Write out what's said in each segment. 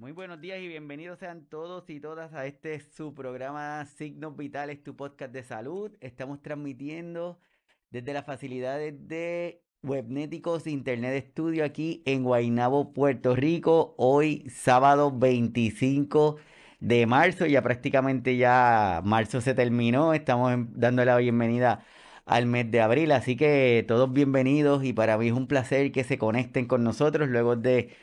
Muy buenos días y bienvenidos sean todos y todas a este su programa Signos Vitales, tu podcast de salud. Estamos transmitiendo desde las facilidades de Webnéticos Internet Studio aquí en Guaynabo, Puerto Rico. Hoy sábado 25 de marzo, ya prácticamente ya marzo se terminó. Estamos dando la bienvenida al mes de abril, así que todos bienvenidos y para mí es un placer que se conecten con nosotros luego de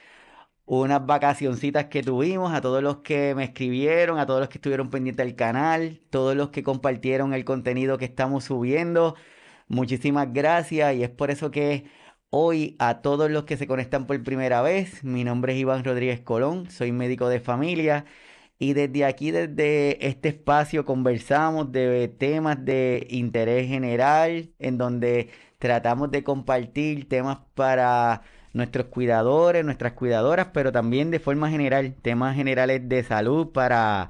unas vacacioncitas que tuvimos, a todos los que me escribieron, a todos los que estuvieron pendientes del canal, todos los que compartieron el contenido que estamos subiendo. Muchísimas gracias y es por eso que hoy a todos los que se conectan por primera vez, mi nombre es Iván Rodríguez Colón, soy médico de familia y desde aquí, desde este espacio, conversamos de temas de interés general en donde tratamos de compartir temas para nuestros cuidadores, nuestras cuidadoras, pero también de forma general, temas generales de salud para,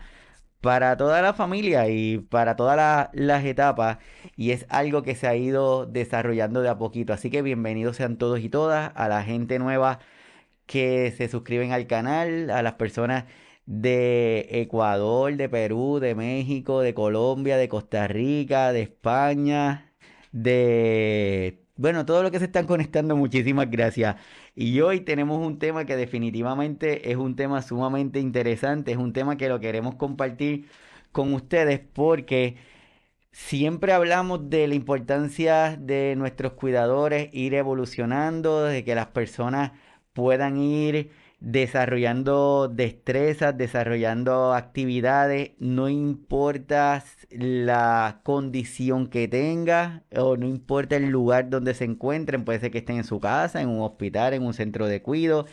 para toda la familia y para todas las etapas. Y es algo que se ha ido desarrollando de a poquito. Así que bienvenidos sean todos y todas a la gente nueva que se suscriben al canal, a las personas de Ecuador, de Perú, de México, de Colombia, de Costa Rica, de España, de bueno, todo lo que se están conectando, muchísimas gracias. Y hoy tenemos un tema que definitivamente es un tema sumamente interesante, es un tema que lo queremos compartir con ustedes porque siempre hablamos de la importancia de nuestros cuidadores ir evolucionando, de que las personas puedan ir desarrollando destrezas, desarrollando actividades, no importa la condición que tenga o no importa el lugar donde se encuentren, puede ser que estén en su casa, en un hospital, en un centro de cuidado,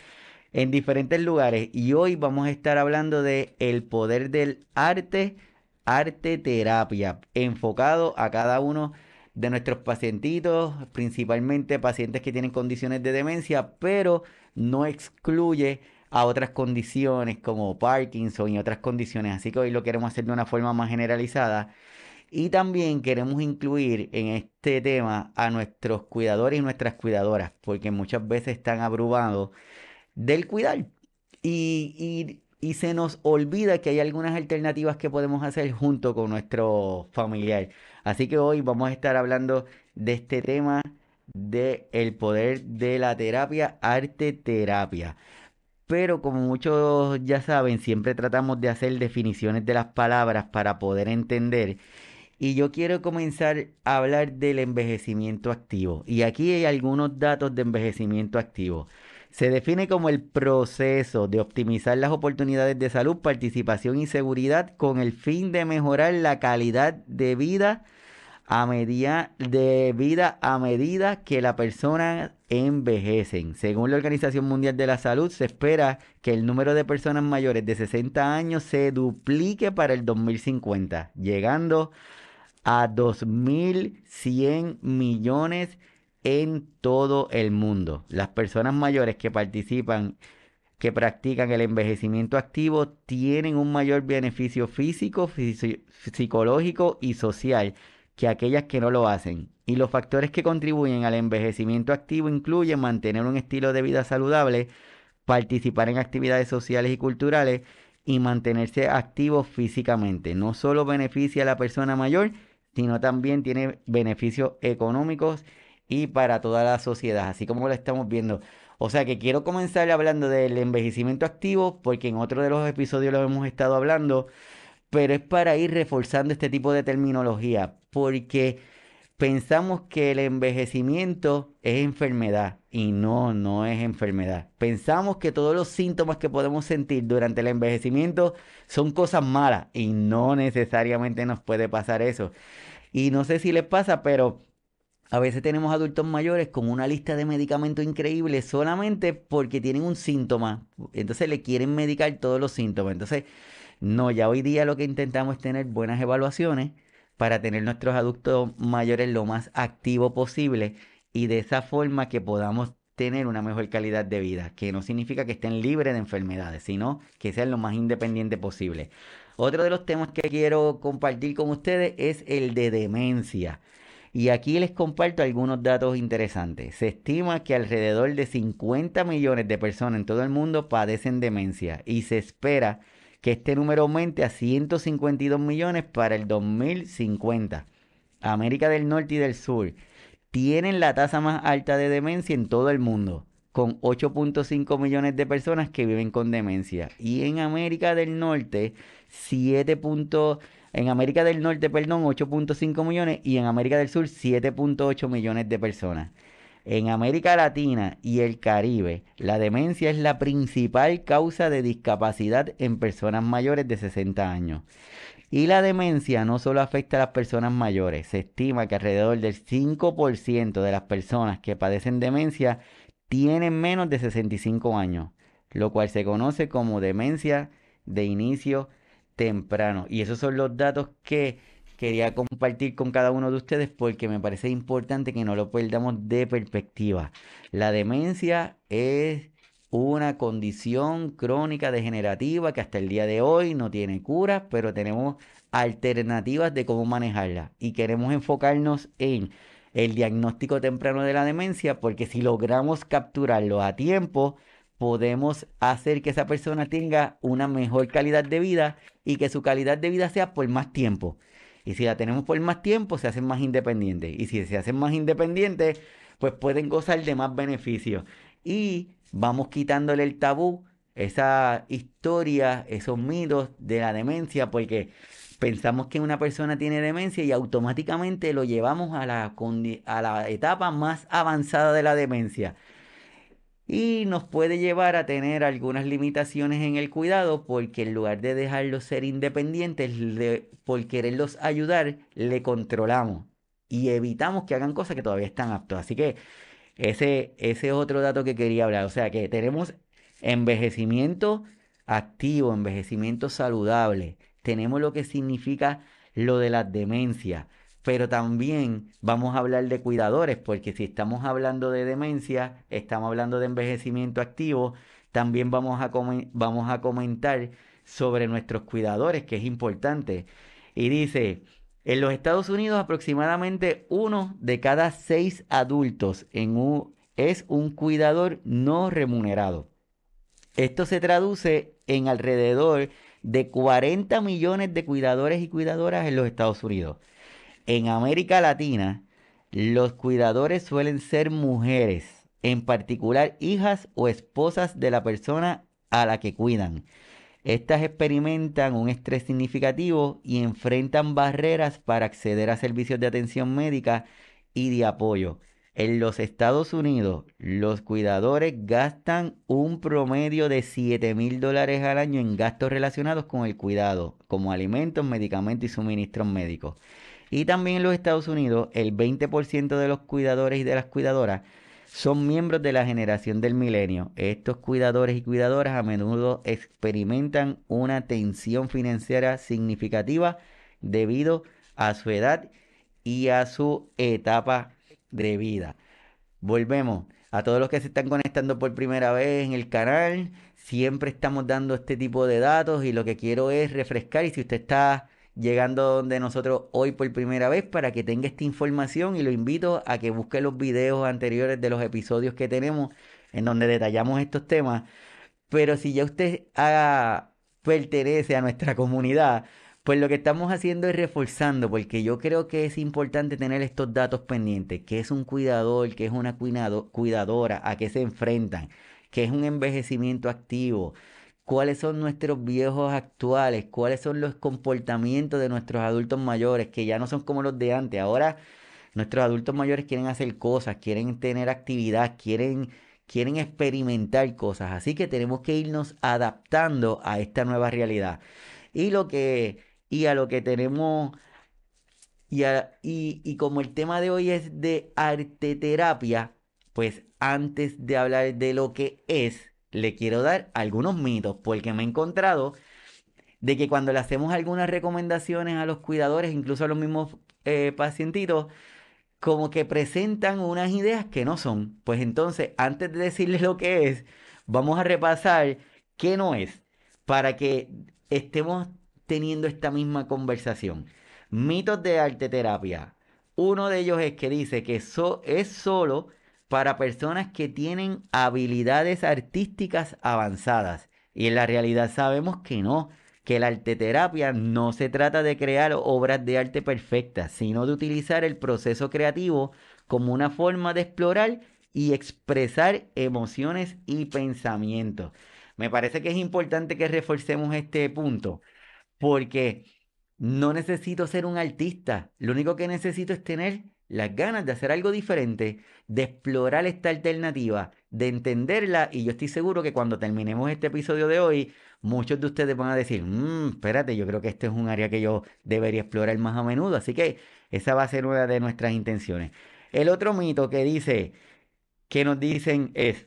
en diferentes lugares. Y hoy vamos a estar hablando de el poder del arte, arte terapia, enfocado a cada uno de nuestros pacientitos, principalmente pacientes que tienen condiciones de demencia, pero no excluye a otras condiciones como Parkinson y otras condiciones. Así que hoy lo queremos hacer de una forma más generalizada. Y también queremos incluir en este tema a nuestros cuidadores y nuestras cuidadoras, porque muchas veces están abrumados del cuidar. Y, y se nos olvida que hay algunas alternativas que podemos hacer junto con nuestro familiar. Así que hoy vamos a estar hablando de este tema de el poder de la terapia, arte terapia. Pero como muchos ya saben, siempre tratamos de hacer definiciones de las palabras para poder entender. Y yo quiero comenzar a hablar del envejecimiento activo. Y aquí hay algunos datos de envejecimiento activo. Se define como el proceso de optimizar las oportunidades de salud, participación y seguridad con el fin de mejorar la calidad de vida a medida de vida a medida que la persona envejecen. Según la Organización Mundial de la Salud, se espera que el número de personas mayores de 60 años se duplique para el 2050, llegando a 2.100 millones en todo el mundo. Las personas mayores que participan, que practican el envejecimiento activo, tienen un mayor beneficio físico, psicológico y social que aquellas que no lo hacen. Y los factores que contribuyen al envejecimiento activo incluyen mantener un estilo de vida saludable, participar en actividades sociales y culturales y mantenerse activo físicamente. No solo beneficia a la persona mayor, sino también tiene beneficios económicos y para toda la sociedad, así como lo estamos viendo. O sea que quiero comenzar hablando del envejecimiento activo, porque en otro de los episodios lo hemos estado hablando, pero es para ir reforzando este tipo de terminología, porque pensamos que el envejecimiento es enfermedad y no, no es enfermedad. Pensamos que todos los síntomas que podemos sentir durante el envejecimiento son cosas malas y no necesariamente nos puede pasar eso. Y no sé si les pasa, pero a veces tenemos adultos mayores con una lista de medicamentos increíble solamente porque tienen un síntoma. Entonces le quieren medicar todos los síntomas. Entonces, no, ya hoy día lo que intentamos es tener buenas evaluaciones para tener nuestros adultos mayores lo más activo posible y de esa forma que podamos tener una mejor calidad de vida, que no significa que estén libres de enfermedades, sino que sean lo más independiente posible. Otro de los temas que quiero compartir con ustedes es el de demencia. Y aquí les comparto algunos datos interesantes. Se estima que alrededor de 50 millones de personas en todo el mundo padecen demencia y se espera que este número aumente a 152 millones para el 2050. América del Norte y del Sur tienen la tasa más alta de demencia en todo el mundo, con 8.5 millones de personas que viven con demencia. Y en América del Norte, 7. En América del Norte, perdón, 8.5 millones y en América del Sur 7.8 millones de personas. En América Latina y el Caribe, la demencia es la principal causa de discapacidad en personas mayores de 60 años. Y la demencia no solo afecta a las personas mayores, se estima que alrededor del 5% de las personas que padecen demencia tienen menos de 65 años, lo cual se conoce como demencia de inicio temprano. Y esos son los datos que quería compartir con cada uno de ustedes porque me parece importante que no lo perdamos de perspectiva. La demencia es una condición crónica degenerativa que hasta el día de hoy no tiene cura, pero tenemos alternativas de cómo manejarla y queremos enfocarnos en el diagnóstico temprano de la demencia porque si logramos capturarlo a tiempo, podemos hacer que esa persona tenga una mejor calidad de vida y que su calidad de vida sea por más tiempo. Y si la tenemos por más tiempo, se hacen más independientes. Y si se hacen más independientes, pues pueden gozar de más beneficios. Y vamos quitándole el tabú, esa historia, esos mitos de la demencia, porque pensamos que una persona tiene demencia y automáticamente lo llevamos a la, a la etapa más avanzada de la demencia. Y nos puede llevar a tener algunas limitaciones en el cuidado porque en lugar de dejarlos ser independientes, por quererlos ayudar, le controlamos y evitamos que hagan cosas que todavía están aptos. Así que ese, ese es otro dato que quería hablar. O sea que tenemos envejecimiento activo, envejecimiento saludable. Tenemos lo que significa lo de la demencia. Pero también vamos a hablar de cuidadores, porque si estamos hablando de demencia, estamos hablando de envejecimiento activo, también vamos a, vamos a comentar sobre nuestros cuidadores, que es importante. Y dice, en los Estados Unidos, aproximadamente uno de cada seis adultos es un cuidador no remunerado. Esto se traduce en alrededor de 40 millones de cuidadores y cuidadoras en los Estados Unidos. En América Latina, los cuidadores suelen ser mujeres, en particular hijas o esposas de la persona a la que cuidan. Estas experimentan un estrés significativo y enfrentan barreras para acceder a servicios de atención médica y de apoyo. En los Estados Unidos, los cuidadores gastan un promedio de 7 mil dólares al año en gastos relacionados con el cuidado, como alimentos, medicamentos y suministros médicos. Y también en los Estados Unidos, el 20% de los cuidadores y de las cuidadoras son miembros de la generación del milenio. Estos cuidadores y cuidadoras a menudo experimentan una tensión financiera significativa debido a su edad y a su etapa de vida. Volvemos a todos los que se están conectando por primera vez en el canal. Siempre estamos dando este tipo de datos y lo que quiero es refrescar y si usted está llegando donde nosotros hoy por primera vez para que tenga esta información y lo invito a que busque los videos anteriores de los episodios que tenemos en donde detallamos estos temas. Pero si ya usted pertenece a nuestra comunidad, pues lo que estamos haciendo es reforzando, porque yo creo que es importante tener estos datos pendientes, que es un cuidador, que es una cuidadora, a qué se enfrentan, que es un envejecimiento activo, cuáles son nuestros viejos actuales, cuáles son los comportamientos de nuestros adultos mayores, que ya no son como los de antes. Ahora nuestros adultos mayores quieren hacer cosas, quieren tener actividad, quieren, quieren experimentar cosas. Así que tenemos que irnos adaptando a esta nueva realidad. Y lo que, y a lo que tenemos, y, y, y como el tema de hoy es de arte terapia, pues antes de hablar de lo que es, le quiero dar algunos mitos, porque me he encontrado de que cuando le hacemos algunas recomendaciones a los cuidadores, incluso a los mismos eh, pacientitos, como que presentan unas ideas que no son. Pues entonces, antes de decirles lo que es, vamos a repasar qué no es, para que estemos teniendo esta misma conversación. Mitos de arte terapia. Uno de ellos es que dice que eso es solo para personas que tienen habilidades artísticas avanzadas. Y en la realidad sabemos que no, que la arteterapia no se trata de crear obras de arte perfectas, sino de utilizar el proceso creativo como una forma de explorar y expresar emociones y pensamientos. Me parece que es importante que reforcemos este punto, porque no necesito ser un artista, lo único que necesito es tener las ganas de hacer algo diferente, de explorar esta alternativa, de entenderla y yo estoy seguro que cuando terminemos este episodio de hoy, muchos de ustedes van a decir, mmm, espérate, yo creo que este es un área que yo debería explorar más a menudo, así que esa va a ser una de nuestras intenciones. El otro mito que dice, que nos dicen es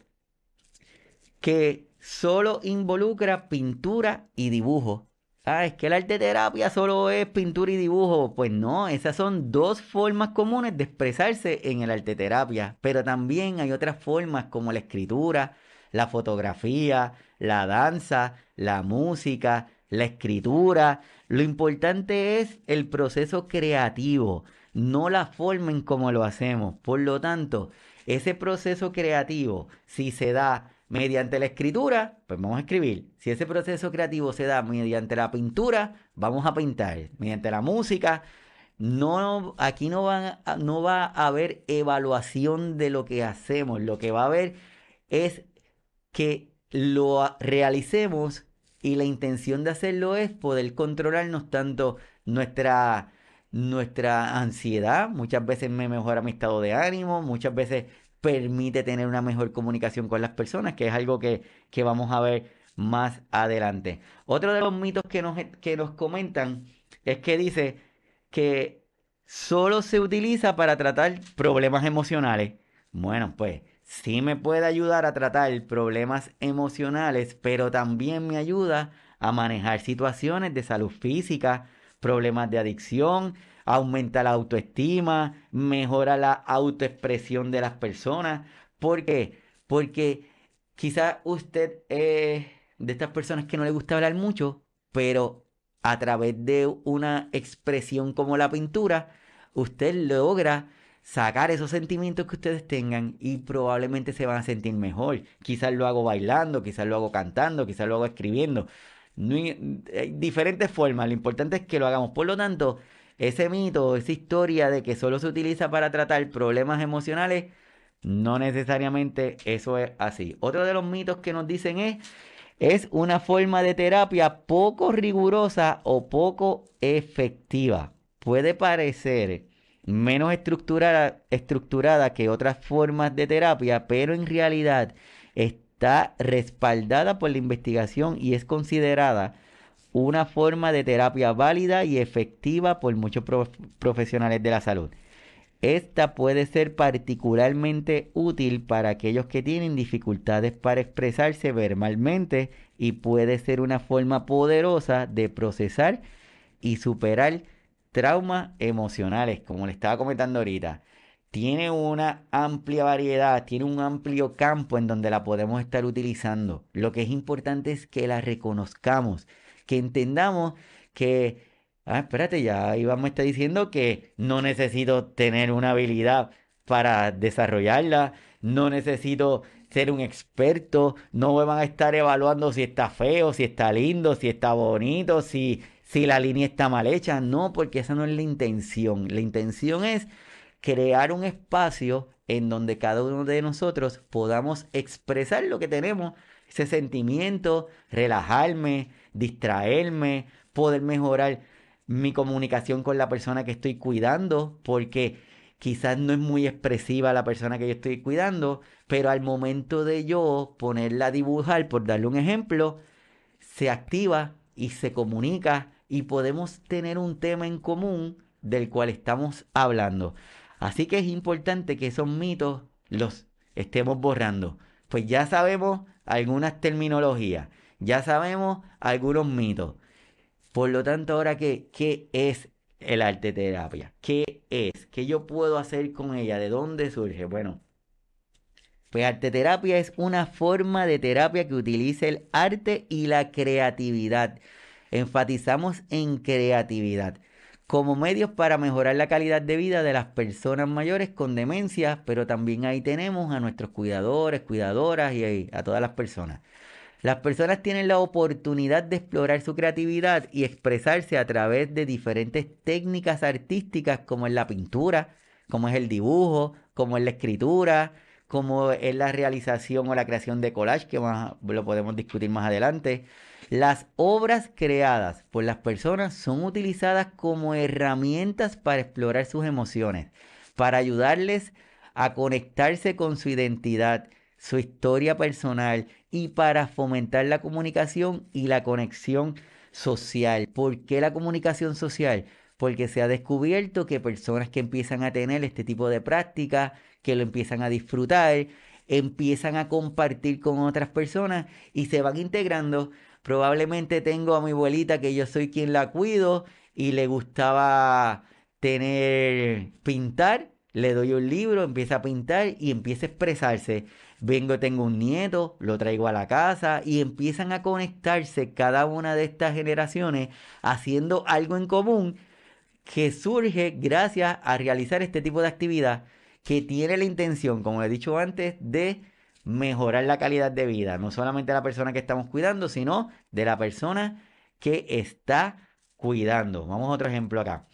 que solo involucra pintura y dibujo. Ah, es que la arte terapia solo es pintura y dibujo. Pues no, esas son dos formas comunes de expresarse en el arte terapia. Pero también hay otras formas como la escritura, la fotografía, la danza, la música, la escritura. Lo importante es el proceso creativo, no la forma en lo hacemos. Por lo tanto, ese proceso creativo, si se da mediante la escritura, pues vamos a escribir. Si ese proceso creativo se da mediante la pintura, vamos a pintar. Mediante la música, no, aquí no, no va a haber evaluación de lo que hacemos. Lo que va a haber es que lo realicemos y la intención de hacerlo es poder controlarnos tanto nuestra nuestra ansiedad, muchas veces me mejora mi estado de ánimo, muchas veces permite tener una mejor comunicación con las personas, que es algo que, que vamos a ver más adelante. Otro de los mitos que nos, que nos comentan es que dice que solo se utiliza para tratar problemas emocionales. Bueno, pues sí me puede ayudar a tratar problemas emocionales, pero también me ayuda a manejar situaciones de salud física, problemas de adicción, aumenta la autoestima, mejora la autoexpresión de las personas. ¿Por qué? Porque quizás usted es de estas personas que no le gusta hablar mucho, pero a través de una expresión como la pintura, usted logra sacar esos sentimientos que ustedes tengan y probablemente se van a sentir mejor. Quizás lo hago bailando, quizás lo hago cantando, quizás lo hago escribiendo. hay diferentes formas, lo importante es que lo hagamos. Por lo tanto, ese mito, esa historia de que solo se utiliza para tratar problemas emocionales, no necesariamente eso es así. Otro de los mitos que nos dicen es, es una forma de terapia poco rigurosa o poco efectiva. Puede parecer menos estructurada, estructurada que otras formas de terapia, pero en realidad está respaldada por la investigación y es considerada una forma de terapia válida y efectiva por muchos profesionales de la salud. Esta puede ser particularmente útil para aquellos que tienen dificultades para expresarse verbalmente y puede ser una forma poderosa de procesar y superar traumas emocionales, como le estaba comentando ahorita. Tiene una amplia variedad, tiene un amplio campo en donde la podemos estar utilizando. Lo que es importante es que la reconozcamos que entendamos que, ah, espérate, ya Iván me está diciendo que no necesito tener una habilidad para desarrollarla, no necesito ser un experto, no me van a estar evaluando si está feo, si está lindo, si está bonito, si, si la línea está mal hecha, no, porque esa no es la intención. La intención es crear un espacio en donde cada uno de nosotros podamos expresar lo que tenemos, ese sentimiento, relajarme, distraerme, poder mejorar mi comunicación con la persona que estoy cuidando, porque quizás no es muy expresiva la persona que yo estoy cuidando, pero al momento de yo ponerla a dibujar, por darle un ejemplo, se activa y se comunica y podemos tener un tema en común del cual estamos hablando. Así que es importante que esos mitos los estemos borrando. Pues ya sabemos algunas terminologías. Ya sabemos algunos mitos. Por lo tanto, ahora, ¿qué, qué es el arte terapia? ¿Qué es? ¿Qué yo puedo hacer con ella? ¿De dónde surge? Bueno, pues arte terapia es una forma de terapia que utiliza el arte y la creatividad. Enfatizamos en creatividad como medios para mejorar la calidad de vida de las personas mayores con demencia, pero también ahí tenemos a nuestros cuidadores, cuidadoras y a todas las personas. Las personas tienen la oportunidad de explorar su creatividad y expresarse a través de diferentes técnicas artísticas como es la pintura, como es el dibujo, como es la escritura, como es la realización o la creación de collage, que lo podemos discutir más adelante. Las obras creadas por las personas son utilizadas como herramientas para explorar sus emociones, para ayudarles a conectarse con su identidad, su historia personal y para fomentar la comunicación y la conexión social. ¿Por qué la comunicación social? Porque se ha descubierto que personas que empiezan a tener este tipo de práctica, que lo empiezan a disfrutar, empiezan a compartir con otras personas y se van integrando. Probablemente tengo a mi abuelita que yo soy quien la cuido y le gustaba tener pintar, le doy un libro, empieza a pintar y empieza a expresarse. Vengo, tengo un nieto, lo traigo a la casa y empiezan a conectarse cada una de estas generaciones haciendo algo en común que surge gracias a realizar este tipo de actividad que tiene la intención, como he dicho antes, de mejorar la calidad de vida, no solamente de la persona que estamos cuidando, sino de la persona que está cuidando. Vamos a otro ejemplo acá.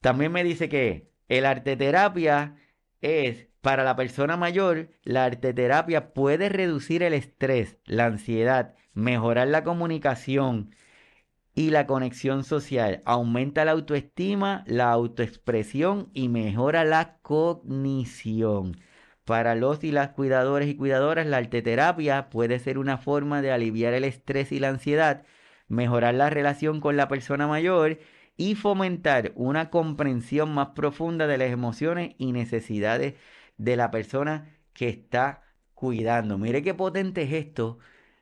También me dice que el arte terapia es para la persona mayor, la arte terapia puede reducir el estrés, la ansiedad, mejorar la comunicación, y la conexión social. Aumenta la autoestima, la autoexpresión y mejora la cognición. Para los y las cuidadores y cuidadoras, la arteterapia puede ser una forma de aliviar el estrés y la ansiedad, mejorar la relación con la persona mayor y fomentar una comprensión más profunda de las emociones y necesidades de la persona que está cuidando. Mire qué potente es esto.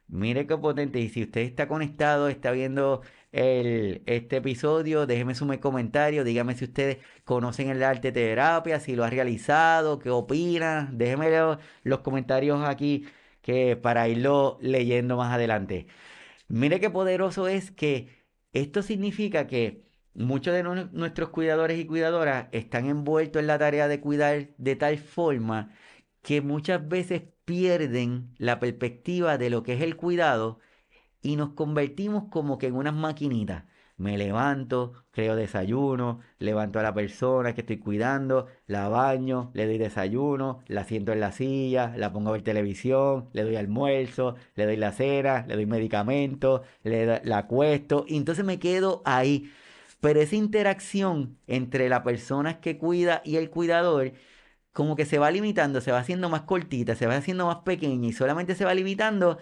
Mire qué potente. Y si usted está conectado, está viendo este episodio. Déjeme su comentario. Dígame si ustedes conocen el arte terapia, si lo ha realizado, qué opinan. Déjeme los comentarios aquí que para irlo leyendo más adelante. Mire qué poderoso es que esto significa que muchos de nuestros cuidadores y cuidadoras están envueltos en la tarea de cuidar de tal forma que muchas veces pierden la perspectiva de lo que es el cuidado y nos convertimos como que en unas maquinitas. Me levanto, creo desayuno, levanto a la persona que estoy cuidando, la baño, le doy desayuno, la siento en la silla, la pongo a ver televisión, le doy almuerzo, le doy la cena, le doy medicamentos, le la acuesto y entonces me quedo ahí. Pero esa interacción entre la persona que cuida y el cuidador como que se va limitando, se va haciendo más cortita, se va haciendo más pequeña y solamente se va limitando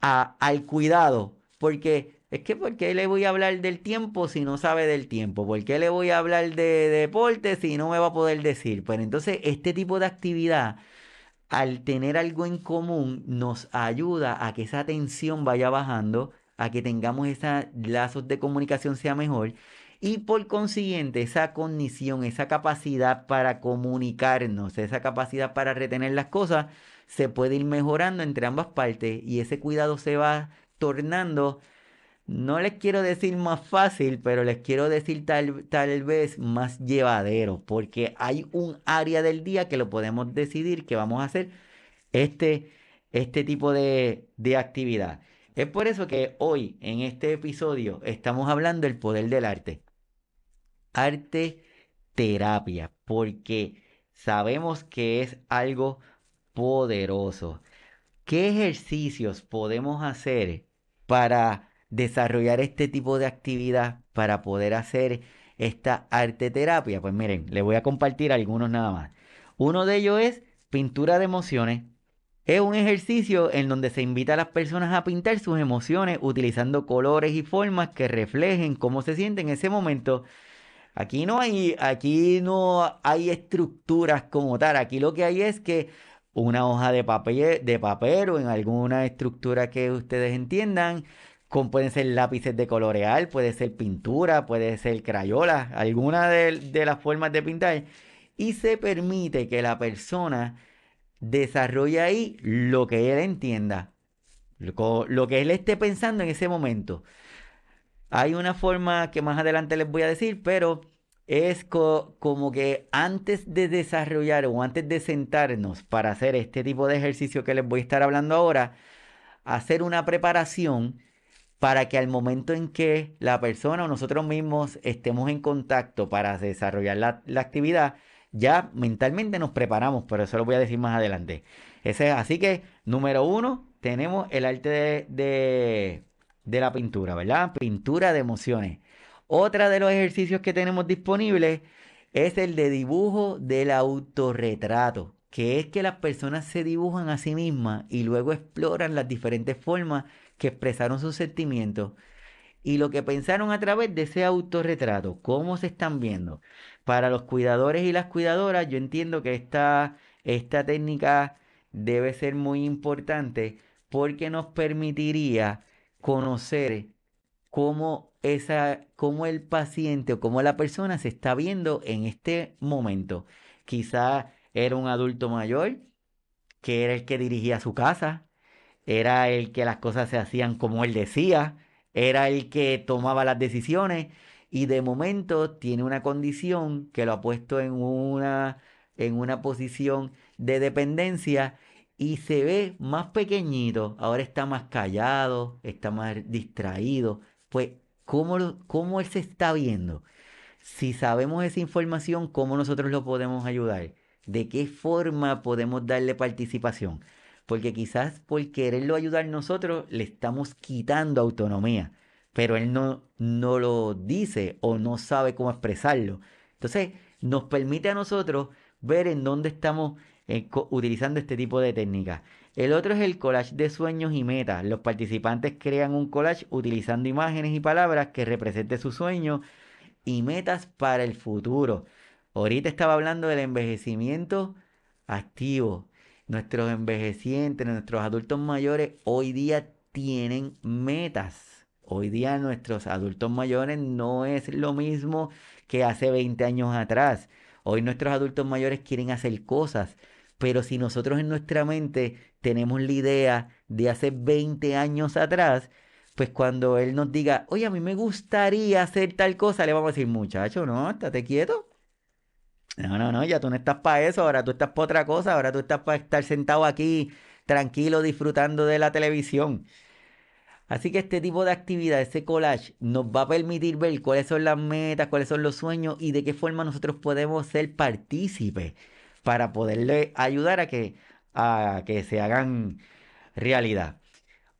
al cuidado. Porque es que, ¿por qué le voy a hablar del tiempo si no sabe del tiempo? ¿Por qué le voy a hablar de, deporte si no me va a poder decir? Pues entonces, este tipo de actividad, al tener algo en común, nos ayuda a que esa tensión vaya bajando, a que tengamos esos lazos de comunicación sea mejor. Y por consiguiente, esa cognición, esa capacidad para comunicarnos, esa capacidad para retener las cosas, se puede ir mejorando entre ambas partes y ese cuidado se va tornando, no les quiero decir más fácil, pero les quiero decir tal, tal vez más llevadero, porque hay un área del día que lo podemos decidir que vamos a hacer este, este tipo de, de actividad. Es por eso que hoy en este episodio estamos hablando del poder del arte. Arte terapia, porque sabemos que es algo poderoso. ¿Qué ejercicios podemos hacer para desarrollar este tipo de actividad, para poder hacer esta arte terapia? Pues miren, les voy a compartir algunos nada más. Uno de ellos es pintura de emociones. Es un ejercicio en donde se invita a las personas a pintar sus emociones utilizando colores y formas que reflejen cómo se sienten en ese momento. Aquí no hay, aquí no hay estructuras como tal. Aquí lo que hay es que una hoja de papel, de papel o en alguna estructura que ustedes entiendan. Pueden ser lápices de colorear, puede ser pintura, puede ser crayola, alguna de, las formas de pintar. Y se permite que la persona desarrolle ahí lo que él entienda, lo que él esté pensando en ese momento. Hay una forma que más adelante les voy a decir, pero es como que antes de desarrollar o antes de sentarnos para hacer este tipo de ejercicio que les voy a estar hablando ahora, hacer una preparación para que al momento en que la persona o nosotros mismos estemos en contacto para desarrollar la, actividad, ya mentalmente nos preparamos, pero eso lo voy a decir más adelante. Ese, así que, número uno, tenemos el arte de, de la pintura, ¿verdad? Pintura de emociones. Otra de los ejercicios que tenemos disponibles es el de dibujo del autorretrato, que es que las personas se dibujan a sí mismas y luego exploran las diferentes formas que expresaron sus sentimientos y lo que pensaron a través de ese autorretrato, cómo se están viendo. Para los cuidadores y las cuidadoras, yo entiendo que esta, esta técnica debe ser muy importante porque nos permitiría conocer cómo, esa, cómo el paciente o cómo la persona se está viendo en este momento. Quizá era un adulto mayor que era el que dirigía su casa, era el que las cosas se hacían como él decía, era el que tomaba las decisiones y de momento tiene una condición que lo ha puesto en una, en una posición de dependencia y se ve más pequeñito, ahora está más callado, está más distraído. Pues, ¿cómo, cómo él se está viendo? Si sabemos esa información, ¿cómo nosotros lo podemos ayudar? ¿De qué forma podemos darle participación? Porque quizás por quererlo ayudar nosotros le estamos quitando autonomía, pero él no, no lo dice o no sabe cómo expresarlo. Entonces, nos permite a nosotros ver en dónde estamos utilizando este tipo de técnica. El otro es el collage de sueños y metas. Los participantes crean un collage utilizando imágenes y palabras que representen sus sueños y metas para el futuro. Ahorita estaba hablando del envejecimiento activo. Nuestros envejecientes, nuestros adultos mayores hoy día tienen metas. Hoy día nuestros adultos mayores no es lo mismo que hace 20 años atrás. Hoy nuestros adultos mayores quieren hacer cosas, pero si nosotros en nuestra mente tenemos la idea de hace 20 años atrás, pues cuando él nos diga, oye, a mí me gustaría hacer tal cosa, le vamos a decir, muchacho, no, estate quieto. No, no, no, ya tú no estás para eso, ahora tú estás para otra cosa, ahora tú estás para estar sentado aquí tranquilo disfrutando de la televisión. Así que este tipo de actividad, ese collage, nos va a permitir ver cuáles son las metas, cuáles son los sueños y de qué forma nosotros podemos ser partícipes para poderle ayudar a que, a que se hagan realidad.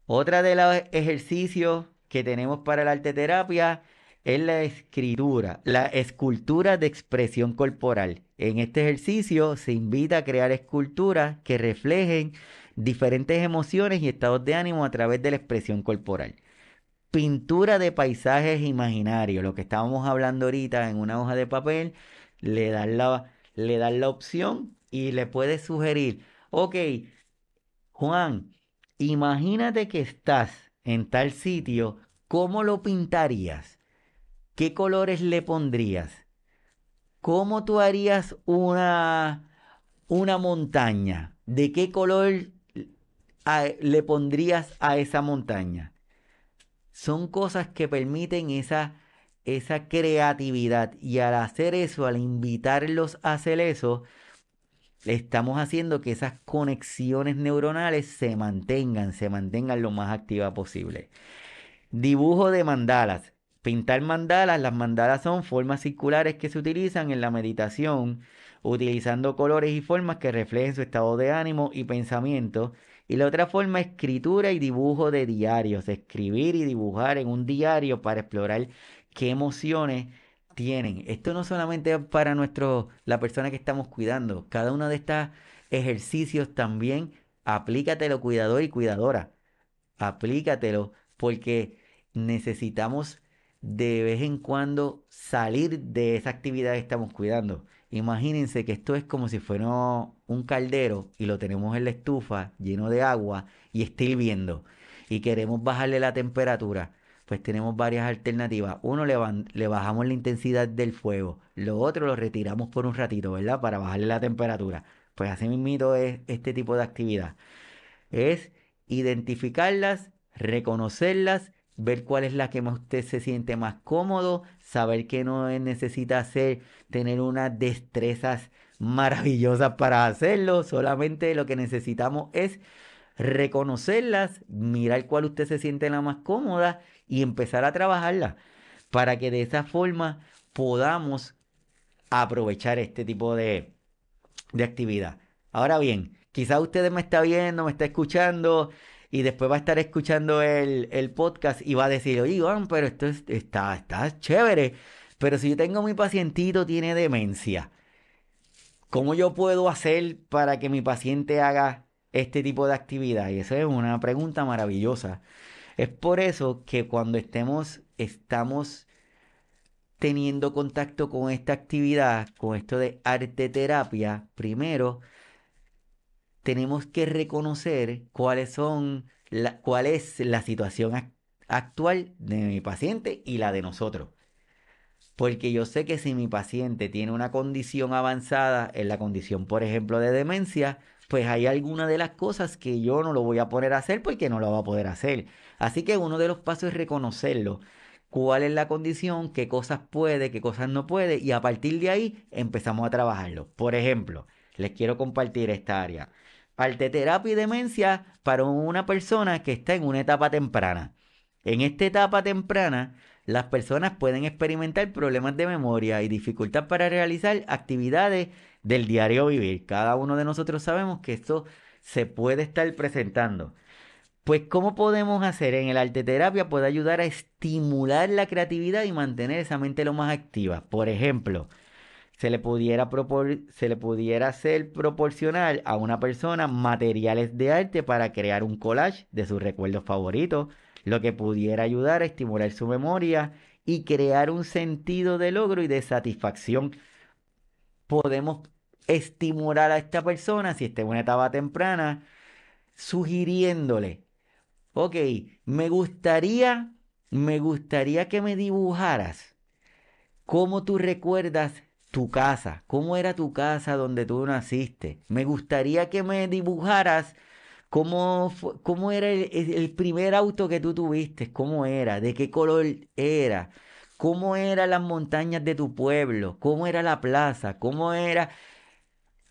Otra de los ejercicios que tenemos para la arte terapia es la escritura, la escultura de expresión corporal. En este ejercicio se invita a crear esculturas que reflejen diferentes emociones y estados de ánimo a través de la expresión corporal. Pintura de paisajes imaginarios, lo que estábamos hablando ahorita en una hoja de papel, le dan la, le dan la opción y le puedes sugerir, ok, Juan, imagínate que estás en tal sitio, ¿cómo lo pintarías? ¿Qué colores le pondrías? ¿Cómo tú harías una, una montaña? ¿De qué color le pondrías a esa montaña? Son cosas que permiten esa esa creatividad y al hacer eso, al invitarlos a hacer eso, estamos haciendo que esas conexiones neuronales se mantengan, se mantengan lo más activas posible. Dibujo de mandalas. Pintar mandalas, las mandalas son formas circulares que se utilizan en la meditación, utilizando colores y formas que reflejen su estado de ánimo y pensamiento. Y la otra forma, escritura y dibujo de diarios, escribir y dibujar en un diario para explorar qué emociones tienen. Esto no solamente es para nuestro, la persona que estamos cuidando. Cada uno de estos ejercicios también aplícatelo cuidador y cuidadora. Aplícatelo porque necesitamos de vez en cuando salir de esa actividad que estamos cuidando. Imagínense que esto es como si fuera un caldero y lo tenemos en la estufa lleno de agua y está hirviendo y queremos bajarle la temperatura pues tenemos varias alternativas. Uno, le, bajamos la intensidad del fuego. Lo otro, lo retiramos por un ratito, ¿verdad? Para bajarle la temperatura. Pues así mismo es este tipo de actividad. Es identificarlas, reconocerlas ver cuál es la que usted se siente más cómodo, saber que no necesita hacer, tener unas destrezas maravillosas para hacerlo, solamente lo que necesitamos es reconocerlas, mirar cuál usted se siente la más cómoda y empezar a trabajarla para que de esa forma podamos aprovechar este tipo de, de actividad. Ahora bien, quizás usted me está viendo, me está escuchando y después va a estar escuchando el, el podcast y va a decir, oye Iván, pero esto está, está chévere, pero si yo tengo mi pacientito tiene demencia, ¿cómo yo puedo hacer para que mi paciente haga este tipo de actividad? Y esa es una pregunta maravillosa. Es por eso que cuando estemos, estamos teniendo contacto con esta actividad, con esto de arte terapia, primero tenemos que reconocer cuáles son la, cuál es la situación actual de mi paciente y la de nosotros. Porque yo sé que si mi paciente tiene una condición avanzada, en la condición, por ejemplo, de demencia, pues hay alguna de las cosas que yo no lo voy a poner a hacer porque no lo va a poder hacer. Así que uno de los pasos es reconocerlo. Cuál es la condición, qué cosas puede, qué cosas no puede, y a partir de ahí empezamos a trabajarlo. Por ejemplo, les quiero compartir esta área. Arteterapia y demencia para una persona que está en una etapa temprana. En esta etapa temprana, las personas pueden experimentar problemas de memoria y dificultad para realizar actividades del diario vivir. Cada uno de nosotros sabemos que esto se puede estar presentando. Pues, ¿cómo podemos hacer en el arte terapia? Puede ayudar a estimular la creatividad y mantener esa mente lo más activa. Por ejemplo, se le pudiera, se le pudiera hacer proporcionar a una persona materiales de arte para crear un collage de sus recuerdos favoritos, lo que pudiera ayudar a estimular su memoria y crear un sentido de logro y de satisfacción. Podemos estimular a esta persona, si está en una etapa temprana, sugiriéndole, ok, me gustaría, me gustaría que me dibujaras cómo tú recuerdas tu casa, cómo era tu casa donde tú naciste. Me gustaría que me dibujaras cómo, cómo era el, primer auto que tú tuviste, cómo era, de qué color era, cómo eran las montañas de tu pueblo, cómo era la plaza, cómo era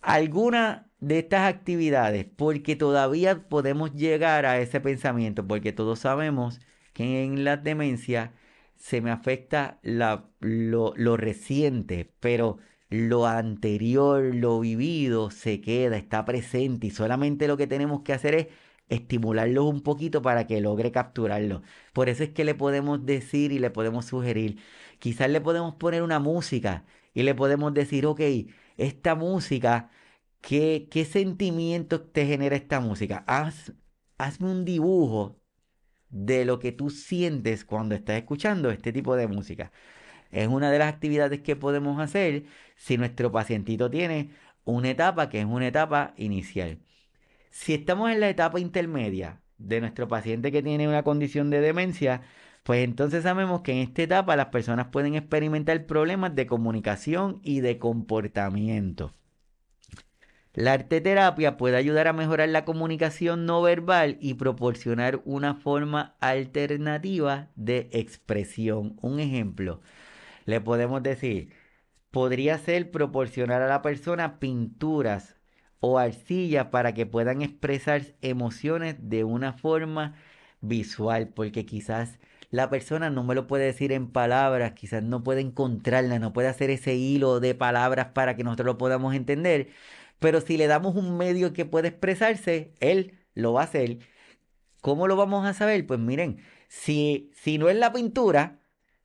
alguna de estas actividades, porque todavía podemos llegar a ese pensamiento, porque todos sabemos que en la demencia se me afecta lo, reciente, pero lo anterior, lo vivido, se queda, está presente y solamente lo que tenemos que hacer es estimularlo un poquito para que logre capturarlo. Por eso es que le podemos decir y le podemos sugerir, quizás le podemos poner una música y le podemos decir, ok, esta música, ¿qué, qué sentimiento te genera esta música? Haz, hazme un dibujo de lo que tú sientes cuando estás escuchando este tipo de música. Es una de las actividades que podemos hacer si nuestro pacientito tiene una etapa que es una etapa inicial. Si estamos en la etapa intermedia de nuestro paciente que tiene una condición de demencia, pues entonces sabemos que en esta etapa las personas pueden experimentar problemas de comunicación y de comportamiento. La arteterapia puede ayudar a mejorar la comunicación no verbal y proporcionar una forma alternativa de expresión. Un ejemplo, le podemos decir, podría ser proporcionar a la persona pinturas o arcillas para que puedan expresar emociones de una forma visual, porque quizás la persona no me lo puede decir en palabras, quizás no puede encontrarla, no puede hacer ese hilo de palabras para que nosotros lo podamos entender, pero si le damos un medio que puede expresarse, él lo va a hacer. ¿Cómo lo vamos a saber? Pues miren, si, si no es la pintura,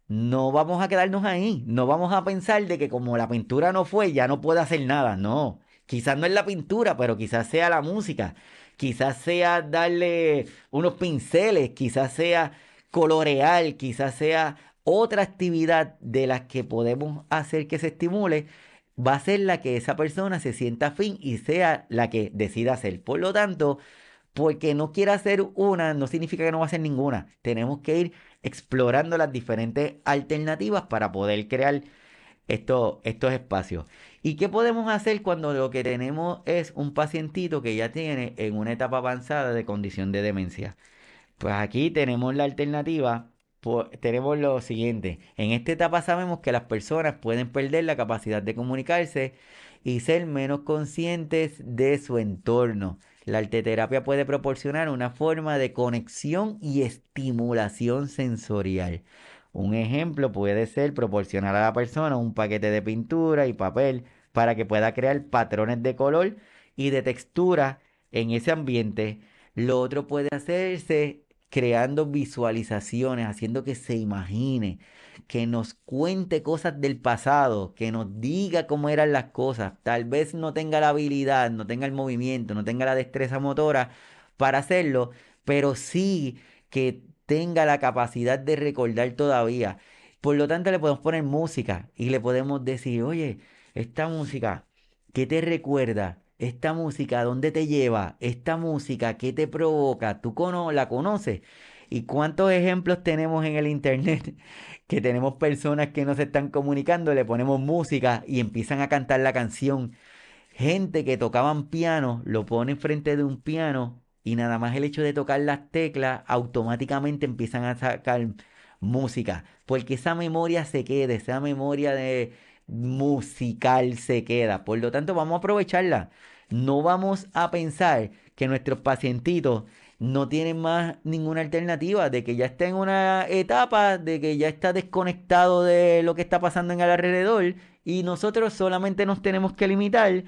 no vamos a quedarnos ahí. No vamos a pensar de que como la pintura no fue, ya no puede hacer nada. No, quizás no es la pintura, pero quizás sea la música. Quizás sea darle unos pinceles, quizás sea colorear, quizás sea otra actividad de las que podemos hacer que se estimule va a ser la que esa persona se sienta afín y sea la que decida hacer. Por lo tanto, porque no quiera hacer una, no significa que no va a hacer ninguna. Tenemos que ir explorando las diferentes alternativas para poder crear estos espacios. ¿Y qué podemos hacer cuando lo que tenemos es un pacientito que ya tiene en una etapa avanzada de condición de demencia? Pues aquí tenemos la alternativa, tenemos lo siguiente. En esta etapa sabemos que las personas pueden perder la capacidad de comunicarse y ser menos conscientes de su entorno. La arteterapia puede proporcionar una forma de conexión y estimulación sensorial. Un ejemplo puede ser proporcionar a la persona un paquete de pintura y papel para que pueda crear patrones de color y de textura en ese ambiente. Lo otro puede hacerse creando visualizaciones, haciendo que se imagine, que nos cuente cosas del pasado, que nos diga cómo eran las cosas. Tal vez no tenga la habilidad, no tenga el movimiento, no tenga la destreza motora para hacerlo, pero sí que tenga la capacidad de recordar todavía. Por lo tanto, le podemos poner música y le podemos decir, oye, esta música, ¿qué te recuerda? Esta música, ¿dónde te lleva? Esta música, ¿qué te provoca? ¿Tú la conoces? ¿Y cuántos ejemplos tenemos en el internet? Que tenemos personas que no se están comunicando, le ponemos música y empiezan a cantar la canción. Gente que tocaban piano, lo ponen frente de un piano y nada más el hecho de tocar las teclas, automáticamente empiezan a sacar música. Porque esa memoria se queda, esa memoria de musical se queda. Por lo tanto, vamos a aprovecharla. No vamos a pensar que nuestros pacientitos no tienen más ninguna alternativa, de que ya está en una etapa, de que ya está desconectado de lo que está pasando en el alrededor y nosotros solamente nos tenemos que limitar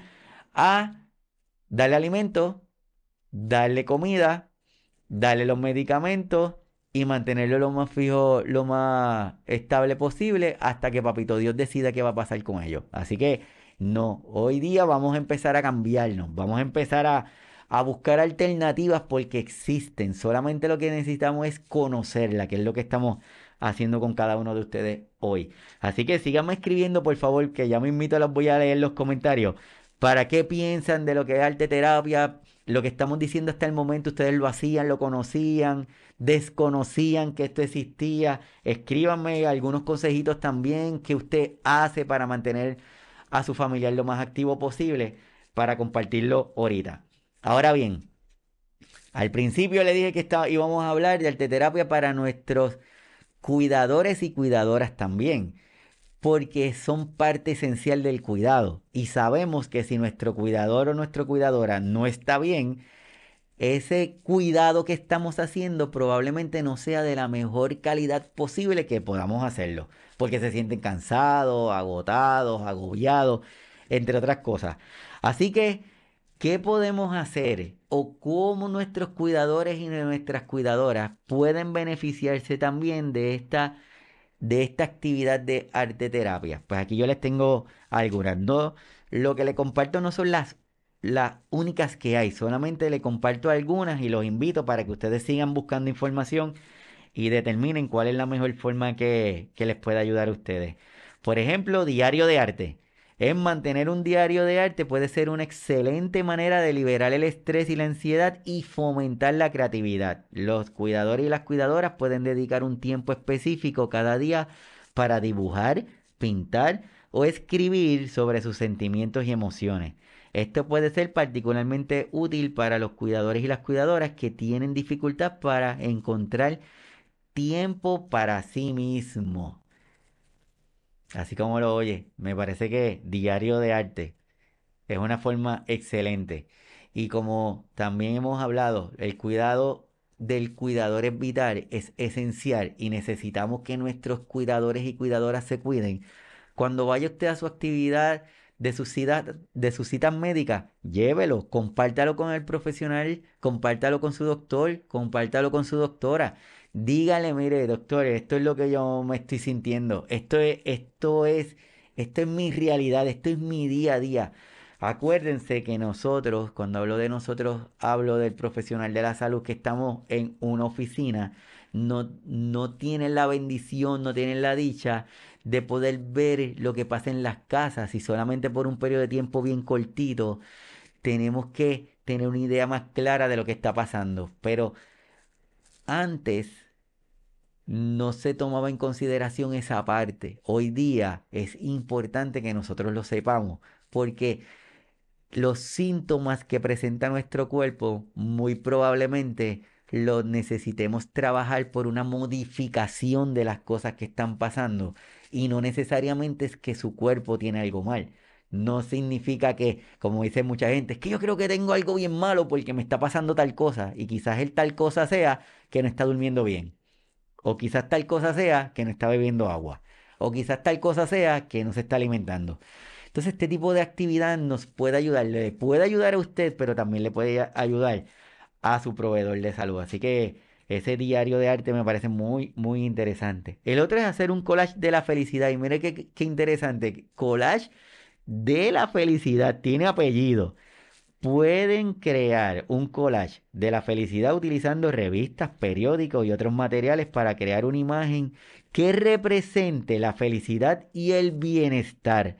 a darle alimento, darle comida, darle los medicamentos y mantenerlo lo más fijo, lo más estable posible hasta que Papito Dios decida qué va a pasar con ellos. Así que no, hoy día vamos a empezar a cambiarnos, vamos a empezar a, a buscar alternativas porque existen. Solamente lo que necesitamos es conocerla, que es lo que estamos haciendo con cada uno de ustedes hoy. Así que síganme escribiendo, por favor, que ya me invito, los voy a leer los comentarios. ¿Para qué piensan de lo que es arte terapia? Lo que estamos diciendo hasta el momento, ustedes lo hacían, lo conocían, desconocían que esto existía. Escríbanme algunos consejitos también que usted hace para mantener a su familiar lo más activo posible para compartirlo ahorita. Ahora bien, al principio le dije que íbamos a hablar de arteterapia para nuestros cuidadores y cuidadoras también, porque son parte esencial del cuidado. Y sabemos que si nuestro cuidador o nuestra cuidadora no está bien, ese cuidado que estamos haciendo probablemente no sea de la mejor calidad posible que podamos hacerlo, porque se sienten cansados, agotados, agobiados, entre otras cosas. Así que ¿Qué podemos hacer o cómo nuestros cuidadores y nuestras cuidadoras pueden beneficiarse también de esta, de esta actividad de arte terapia? Pues aquí yo les tengo algunas. No, lo que le comparto no son las, las únicas que hay, solamente le comparto algunas y los invito para que ustedes sigan buscando información y determinen cuál es la mejor forma que, que les pueda ayudar a ustedes. Por ejemplo, diario de arte en mantener un diario de arte puede ser una excelente manera de liberar el estrés y la ansiedad y fomentar la creatividad. Los cuidadores y las cuidadoras pueden dedicar un tiempo específico cada día para dibujar, pintar o escribir sobre sus sentimientos y emociones. Esto puede ser particularmente útil para los cuidadores y las cuidadoras que tienen dificultad para encontrar tiempo para sí mismos. Así como lo oye, me parece que diario de arte es una forma excelente. Y como también hemos hablado, el cuidado del cuidador es vital, es esencial y necesitamos que nuestros cuidadores y cuidadoras se cuiden. Cuando vaya usted a su actividad de su cita, de su cita médica, llévelo, compártalo con el profesional, compártalo con su doctor, compártalo con su doctora. Dígale, mire, doctor, esto es lo que yo me estoy sintiendo. Esto es, esto es, esto es mi realidad, esto es mi día a día. Acuérdense que nosotros, cuando hablo de nosotros, hablo del profesional de la salud que estamos en una oficina, no, no tienen la bendición, no tienen la dicha de poder ver lo que pasa en las casas y solamente por un periodo de tiempo bien cortito tenemos que tener una idea más clara de lo que está pasando. Pero antes no se tomaba en consideración esa parte. Hoy día es importante que nosotros lo sepamos porque los síntomas que presenta nuestro cuerpo muy probablemente lo necesitemos trabajar por una modificación de las cosas que están pasando y no necesariamente es que su cuerpo tiene algo mal. No significa que, como dice mucha gente, es que yo creo que tengo algo bien malo porque me está pasando tal cosa y quizás el tal cosa sea que no está durmiendo bien. O quizás tal cosa sea que no está bebiendo agua. O quizás tal cosa sea que no se está alimentando. Entonces este tipo de actividad nos puede ayudar, le puede ayudar a usted, pero también le puede ayudar a su proveedor de salud. Así que ese diario de arte me parece muy, muy interesante. El otro es hacer un collage de la felicidad. Y mire qué, qué interesante. Collage de la felicidad. Tiene apellido. Pueden crear un collage de la felicidad utilizando revistas, periódicos y otros materiales para crear una imagen que represente la felicidad y el bienestar.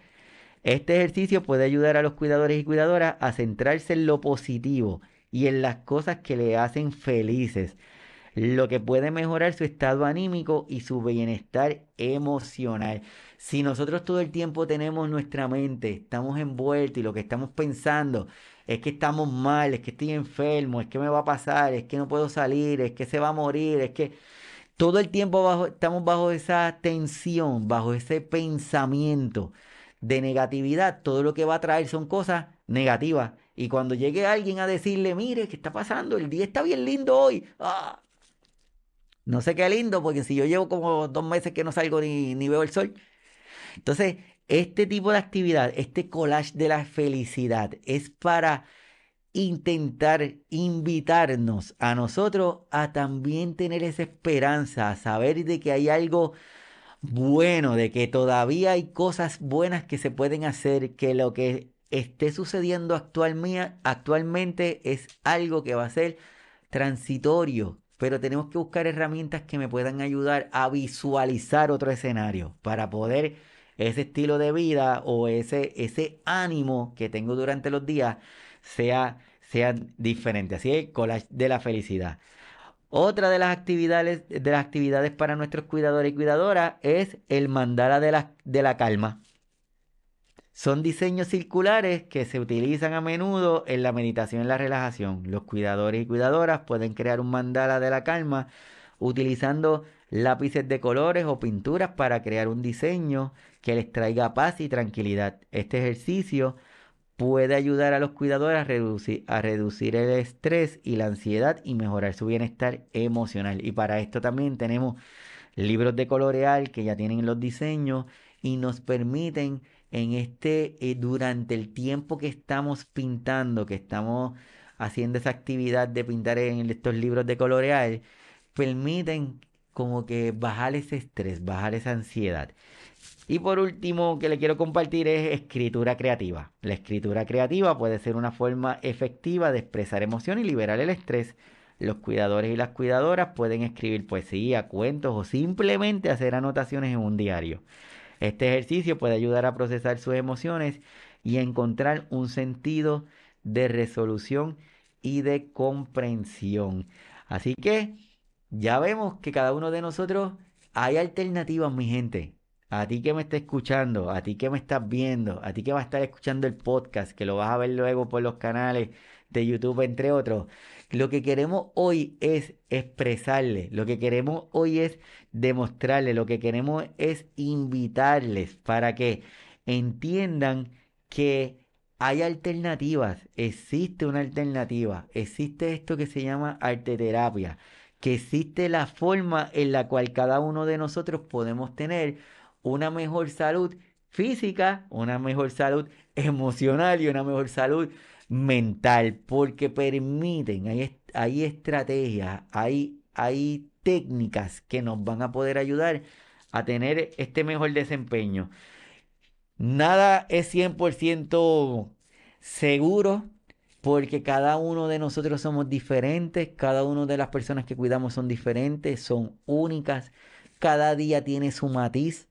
Este ejercicio puede ayudar a los cuidadores y cuidadoras a centrarse en lo positivo y en las cosas que le hacen felices, lo que puede mejorar su estado anímico y su bienestar emocional. Si nosotros todo el tiempo tenemos nuestra mente, estamos envueltos y lo que estamos pensando es que estamos mal, es que estoy enfermo, es que me va a pasar, es que no puedo salir, es que se va a morir, es que todo el tiempo estamos bajo esa tensión, bajo ese pensamiento de negatividad, todo lo que va a traer son cosas negativas. Y cuando llegue alguien a decirle, mire, ¿qué está pasando? El día está bien lindo hoy. ¡Ah! No sé qué lindo, porque si yo llevo como dos meses que no salgo ni veo el sol. Entonces, este tipo de actividad, este collage de la felicidad, es para intentar invitarnos a nosotros a también tener esa esperanza, a saber de que hay algo bueno, de que todavía hay cosas buenas que se pueden hacer, que lo que esté sucediendo actualmente es algo que va a ser transitorio, pero tenemos que buscar herramientas que me puedan ayudar a visualizar otro escenario para poder ese estilo de vida o ese, ese ánimo que tengo durante los días sea, sea diferente. Así es, collage de la felicidad. Otra de las actividades, de las actividades para nuestros cuidadores y cuidadoras es el mandala de la, de la calma. Son diseños circulares que se utilizan a menudo en la meditación y la relajación. Los cuidadores y cuidadoras pueden crear un mandala de la calma utilizando lápices de colores o pinturas para crear un diseño que les traiga paz y tranquilidad. Este ejercicio puede ayudar a los cuidadores a reducir, a reducir el estrés y la ansiedad y mejorar su bienestar emocional. Y para esto también tenemos libros de colorear que ya tienen los diseños y nos permiten en este, eh, durante el tiempo que estamos pintando, que estamos haciendo esa actividad de pintar en estos libros de colorear, permiten como que bajar ese estrés, bajar esa ansiedad. Y por último, que le quiero compartir es escritura creativa. La escritura creativa puede ser una forma efectiva de expresar emoción y liberar el estrés. Los cuidadores y las cuidadoras pueden escribir poesía, cuentos o simplemente hacer anotaciones en un diario. Este ejercicio puede ayudar a procesar sus emociones y encontrar un sentido de resolución y de comprensión. Así que ya vemos que cada uno de nosotros hay alternativas, mi gente a ti que me está escuchando, a ti que me estás viendo, a ti que vas a estar escuchando el podcast, que lo vas a ver luego por los canales de YouTube, entre otros. Lo que queremos hoy es expresarle, lo que queremos hoy es demostrarle, lo que queremos es invitarles para que entiendan que hay alternativas, existe una alternativa, existe esto que se llama arte terapia, que existe la forma en la cual cada uno de nosotros podemos tener una mejor salud física, una mejor salud emocional y una mejor salud mental, porque permiten, hay, hay estrategias, hay, hay técnicas que nos van a poder ayudar a tener este mejor desempeño. Nada es 100% seguro porque cada uno de nosotros somos diferentes, cada una de las personas que cuidamos son diferentes, son únicas, cada día tiene su matiz.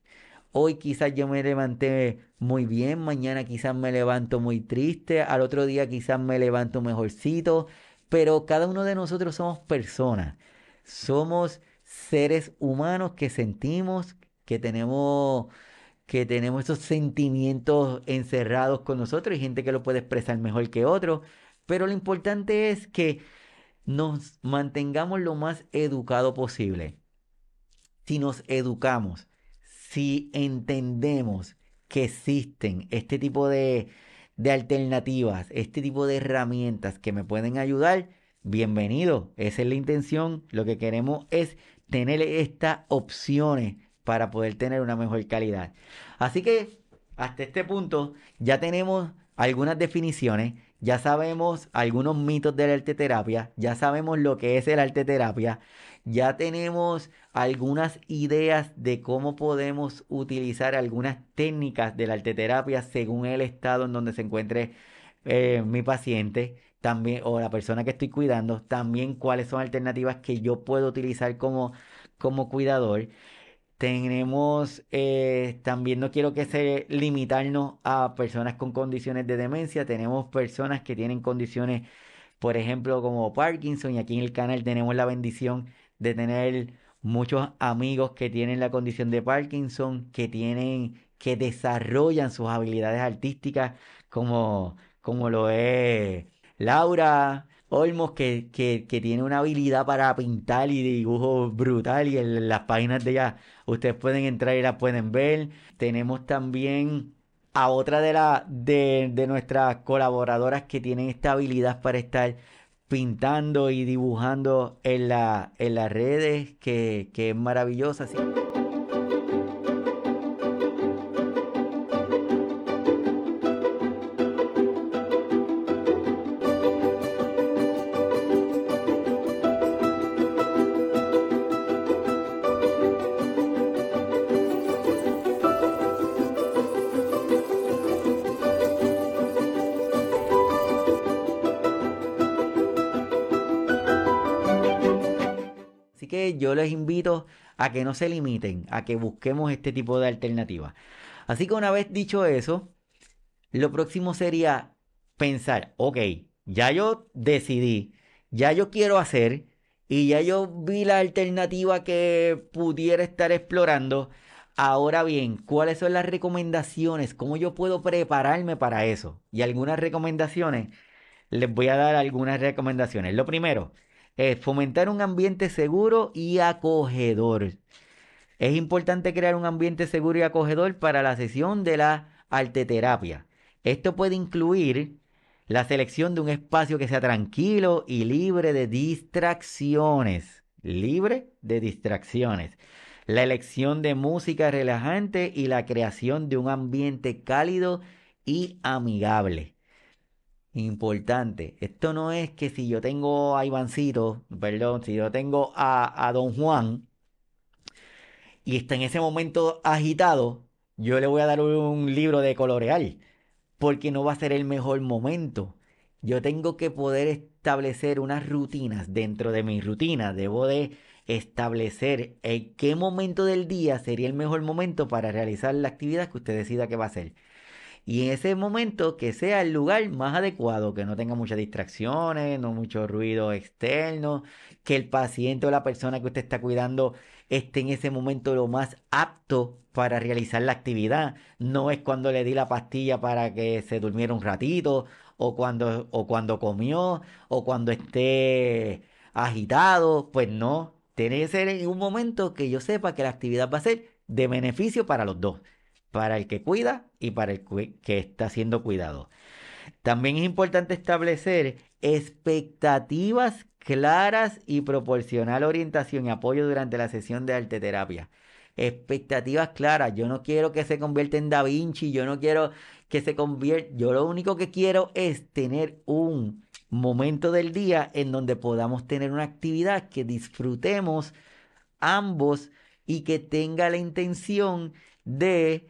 Hoy quizás yo me levanté muy bien, mañana quizás me levanto muy triste, al otro día quizás me levanto mejorcito, pero cada uno de nosotros somos personas, somos seres humanos que sentimos, que tenemos que tenemos esos sentimientos encerrados con nosotros, hay gente que lo puede expresar mejor que otro, pero lo importante es que nos mantengamos lo más educado posible. Si nos educamos, si entendemos que existen este tipo de, de alternativas, este tipo de herramientas que me pueden ayudar, bienvenido. Esa es la intención. Lo que queremos es tener estas opciones para poder tener una mejor calidad. Así que hasta este punto ya tenemos algunas definiciones, ya sabemos algunos mitos de la arteterapia, ya sabemos lo que es el arteterapia, ya tenemos algunas ideas de cómo podemos utilizar algunas técnicas de la arteterapia según el estado en donde se encuentre eh, mi paciente también o la persona que estoy cuidando, también cuáles son alternativas que yo puedo utilizar como, como cuidador. Tenemos, eh, también no quiero que se limitarnos a personas con condiciones de demencia, tenemos personas que tienen condiciones, por ejemplo, como Parkinson, y aquí en el canal tenemos la bendición de tener muchos amigos que tienen la condición de Parkinson, que tienen, que desarrollan sus habilidades artísticas, como, como lo es Laura Olmos, que, que, tiene una habilidad para pintar y dibujo brutal, y en las páginas de ella ustedes pueden entrar y la pueden ver. Tenemos también a otra de, la, de, de nuestras colaboradoras que tienen esta habilidad para estar pintando y dibujando en, la, en las redes, que, que es maravillosa. ¿sí? Que no se limiten, a que busquemos este tipo de alternativas. Así que una vez dicho eso, lo próximo sería pensar, ok, ya yo decidí, ya yo quiero hacer y ya yo vi la alternativa que pudiera estar explorando. Ahora bien, ¿cuáles son las recomendaciones? ¿Cómo yo puedo prepararme para eso? Y algunas recomendaciones, les voy a dar algunas recomendaciones. Lo primero, es fomentar un ambiente seguro y acogedor. Es importante crear un ambiente seguro y acogedor para la sesión de la arteterapia. Esto puede incluir la selección de un espacio que sea tranquilo y libre de distracciones. Libre de distracciones. La elección de música relajante y la creación de un ambiente cálido y amigable. Importante. Esto no es que si yo tengo a Ivancito, perdón, si yo tengo a, Don Juan y está en ese momento agitado, yo le voy a dar un libro de colorear, porque no va a ser el mejor momento. Yo tengo que poder establecer unas rutinas dentro de mi rutina. Debo de establecer en qué momento del día sería el mejor momento para realizar la actividad que usted decida que va a hacer. Y en ese momento que sea el lugar más adecuado, que no tenga muchas distracciones, no mucho ruido externo, que el paciente o la persona que usted está cuidando esté en ese momento lo más apto para realizar la actividad. No es cuando le di la pastilla para que se durmiera un ratito, o cuando, o cuando comió, o cuando esté agitado. Pues no, tiene que ser en un momento que yo sepa que la actividad va a ser de beneficio para los dos para el que cuida y para el que está siendo cuidado. También es importante establecer expectativas claras y proporcionar orientación y apoyo durante la sesión de arte terapia. Expectativas claras. Yo no quiero que se convierta en Da Vinci, yo no quiero que se convierta. Yo lo único que quiero es tener un momento del día en donde podamos tener una actividad que disfrutemos ambos y que tenga la intención de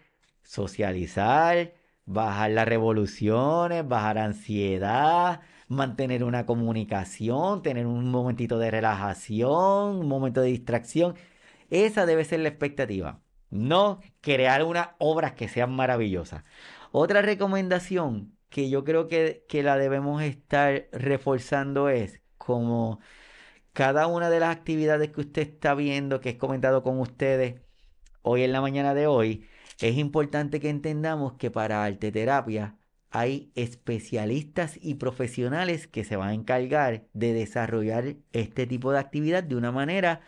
socializar, bajar las revoluciones, bajar ansiedad, mantener una comunicación, tener un momentito de relajación, un momento de distracción. Esa debe ser la expectativa. No crear unas obras que sean maravillosas. Otra recomendación que yo creo que, que la debemos estar reforzando es como cada una de las actividades que usted está viendo, que he comentado con ustedes hoy en la mañana de hoy, es importante que entendamos que para arteterapia hay especialistas y profesionales que se van a encargar de desarrollar este tipo de actividad de una manera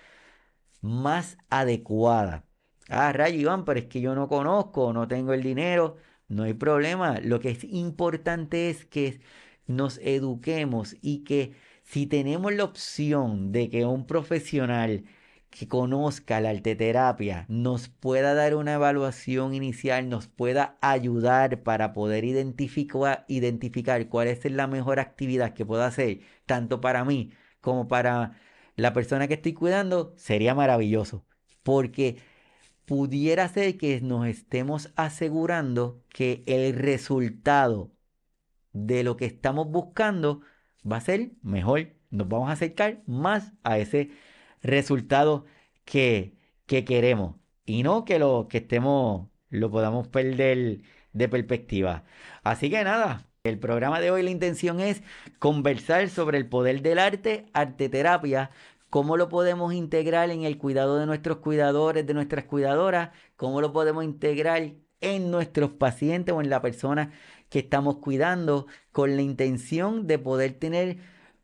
más adecuada. Ah, Rayo Iván, pero es que yo no conozco, no tengo el dinero, no hay problema. Lo que es importante es que nos eduquemos y que si tenemos la opción de que un profesional que conozca la arteterapia nos pueda dar una evaluación inicial, nos pueda ayudar para poder identificar, identificar cuál es la mejor actividad que puedo hacer, tanto para mí como para la persona que estoy cuidando, sería maravilloso. Porque pudiera ser que nos estemos asegurando que el resultado de lo que estamos buscando va a ser mejor. Nos vamos a acercar más a ese resultado que, que queremos y no que lo que estemos lo podamos perder de perspectiva. Así que nada, el programa de hoy la intención es conversar sobre el poder del arte, arte terapia, cómo lo podemos integrar en el cuidado de nuestros cuidadores, de nuestras cuidadoras, cómo lo podemos integrar en nuestros pacientes o en la persona que estamos cuidando con la intención de poder tener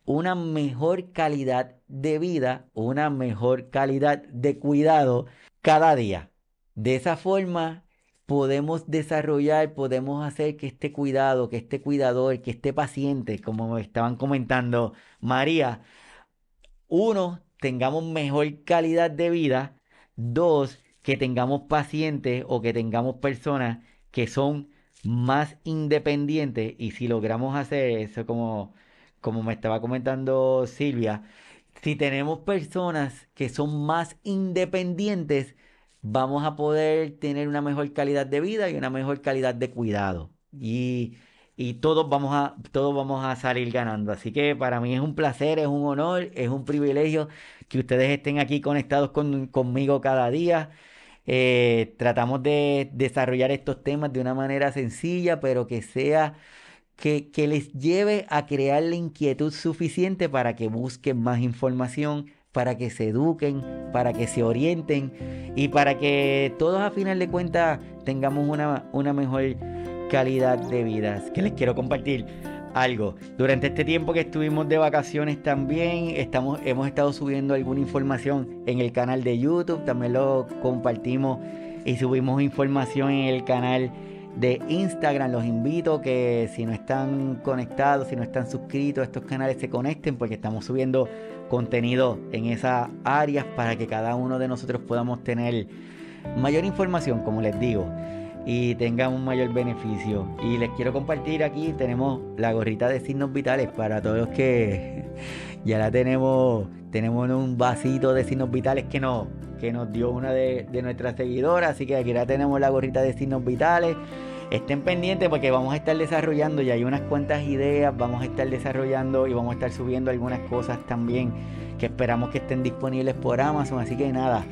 una mejor calidad de vida, una mejor calidad de cuidado cada día. De esa forma podemos desarrollar, podemos hacer que este cuidado, que este cuidador, que este paciente, como me estaban comentando María, uno, tengamos mejor calidad de vida, dos, que tengamos pacientes o que tengamos personas que son más independientes y si logramos hacer eso como como me estaba comentando Silvia, si tenemos personas que son más independientes, vamos a poder tener una mejor calidad de vida y una mejor calidad de cuidado. Y, todos, vamos a, todos vamos a salir ganando. Así que para mí es un placer, es un honor, es un privilegio que ustedes estén aquí conectados conmigo cada día. Eh, tratamos de desarrollar estos temas de una manera sencilla, pero que sea que, les lleve a crear la inquietud suficiente para que busquen más información, para que se eduquen, para que se orienten y para que todos a final de cuentas tengamos una, una mejor calidad de vida. Que les quiero compartir algo. Durante este tiempo que estuvimos de vacaciones también estamos, hemos estado subiendo alguna información en el canal de YouTube, también lo compartimos y subimos información en el canal de Instagram. Los invito que si no están conectados, si no están suscritos a estos canales, se conecten porque estamos subiendo contenido en esas áreas para que cada uno de nosotros podamos tener mayor información, como les digo, y tengan un mayor beneficio. Y les quiero compartir aquí, tenemos la gorrita de signos vitales para todos los que ya la tenemos, tenemos un vasito de signos vitales que nos, que nos dio una de, nuestras seguidoras, así que aquí ya tenemos la gorrita de signos vitales estén pendientes porque vamos a estar desarrollando, y hay unas cuantas ideas, vamos a estar desarrollando y vamos a estar subiendo algunas cosas también que esperamos que estén disponibles por Amazon. Así que nada,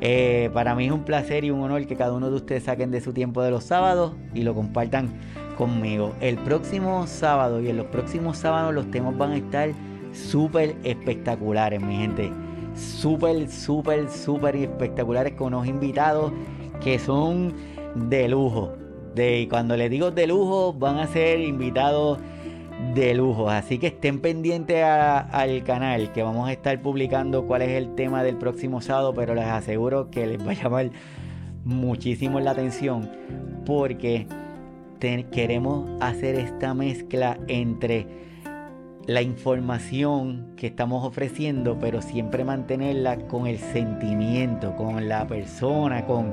eh, para mí es un placer y un honor que cada uno de ustedes saquen de su tiempo de los sábados y lo compartan conmigo. El próximo sábado y en los próximos sábados los temas van a estar súper espectaculares, mi gente. Súper, súper, súper espectaculares con unos invitados que son de lujo de cuando les digo de lujo, van a ser invitados de lujo. Así que estén pendientes al canal que vamos a estar publicando cuál es el tema del próximo sábado, pero les aseguro que les va a llamar muchísimo la atención porque queremos hacer esta mezcla entre la información que estamos ofreciendo, pero siempre mantenerla con el sentimiento, con la persona, con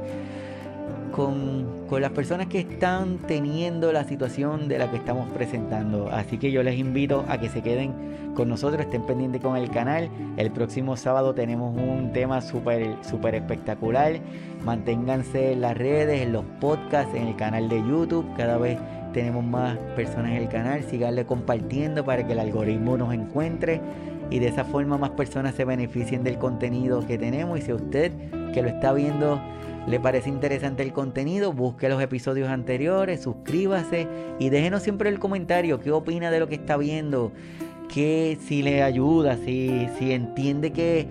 con, las personas que están teniendo la situación de la que estamos presentando. Así que yo les invito a que se queden con nosotros, estén pendientes con el canal. El próximo sábado tenemos un tema súper super espectacular. Manténganse en las redes, en los podcasts, en el canal de YouTube. Cada vez tenemos más personas en el canal. Síganle compartiendo para que el algoritmo nos encuentre y de esa forma más personas se beneficien del contenido que tenemos. Y si usted que lo está viendo le parece interesante el contenido, busque los episodios anteriores, suscríbase y déjenos siempre el comentario qué opina de lo que está viendo, que si le ayuda, si, si entiende que,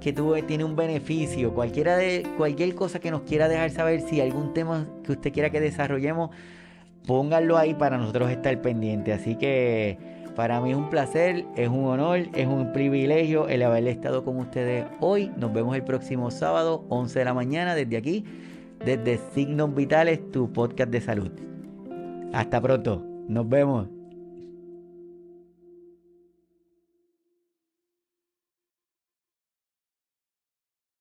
que tiene un beneficio, cualquiera de, cualquier cosa que nos quiera dejar saber, si algún tema que usted quiera que desarrollemos, pónganlo ahí para nosotros estar pendientes. Así que para mí es un placer, es un honor, es un privilegio el haber estado con ustedes hoy. Nos vemos el próximo sábado, 11 de la mañana, desde aquí, desde Signos Vitales, tu podcast de salud. Hasta pronto, nos vemos.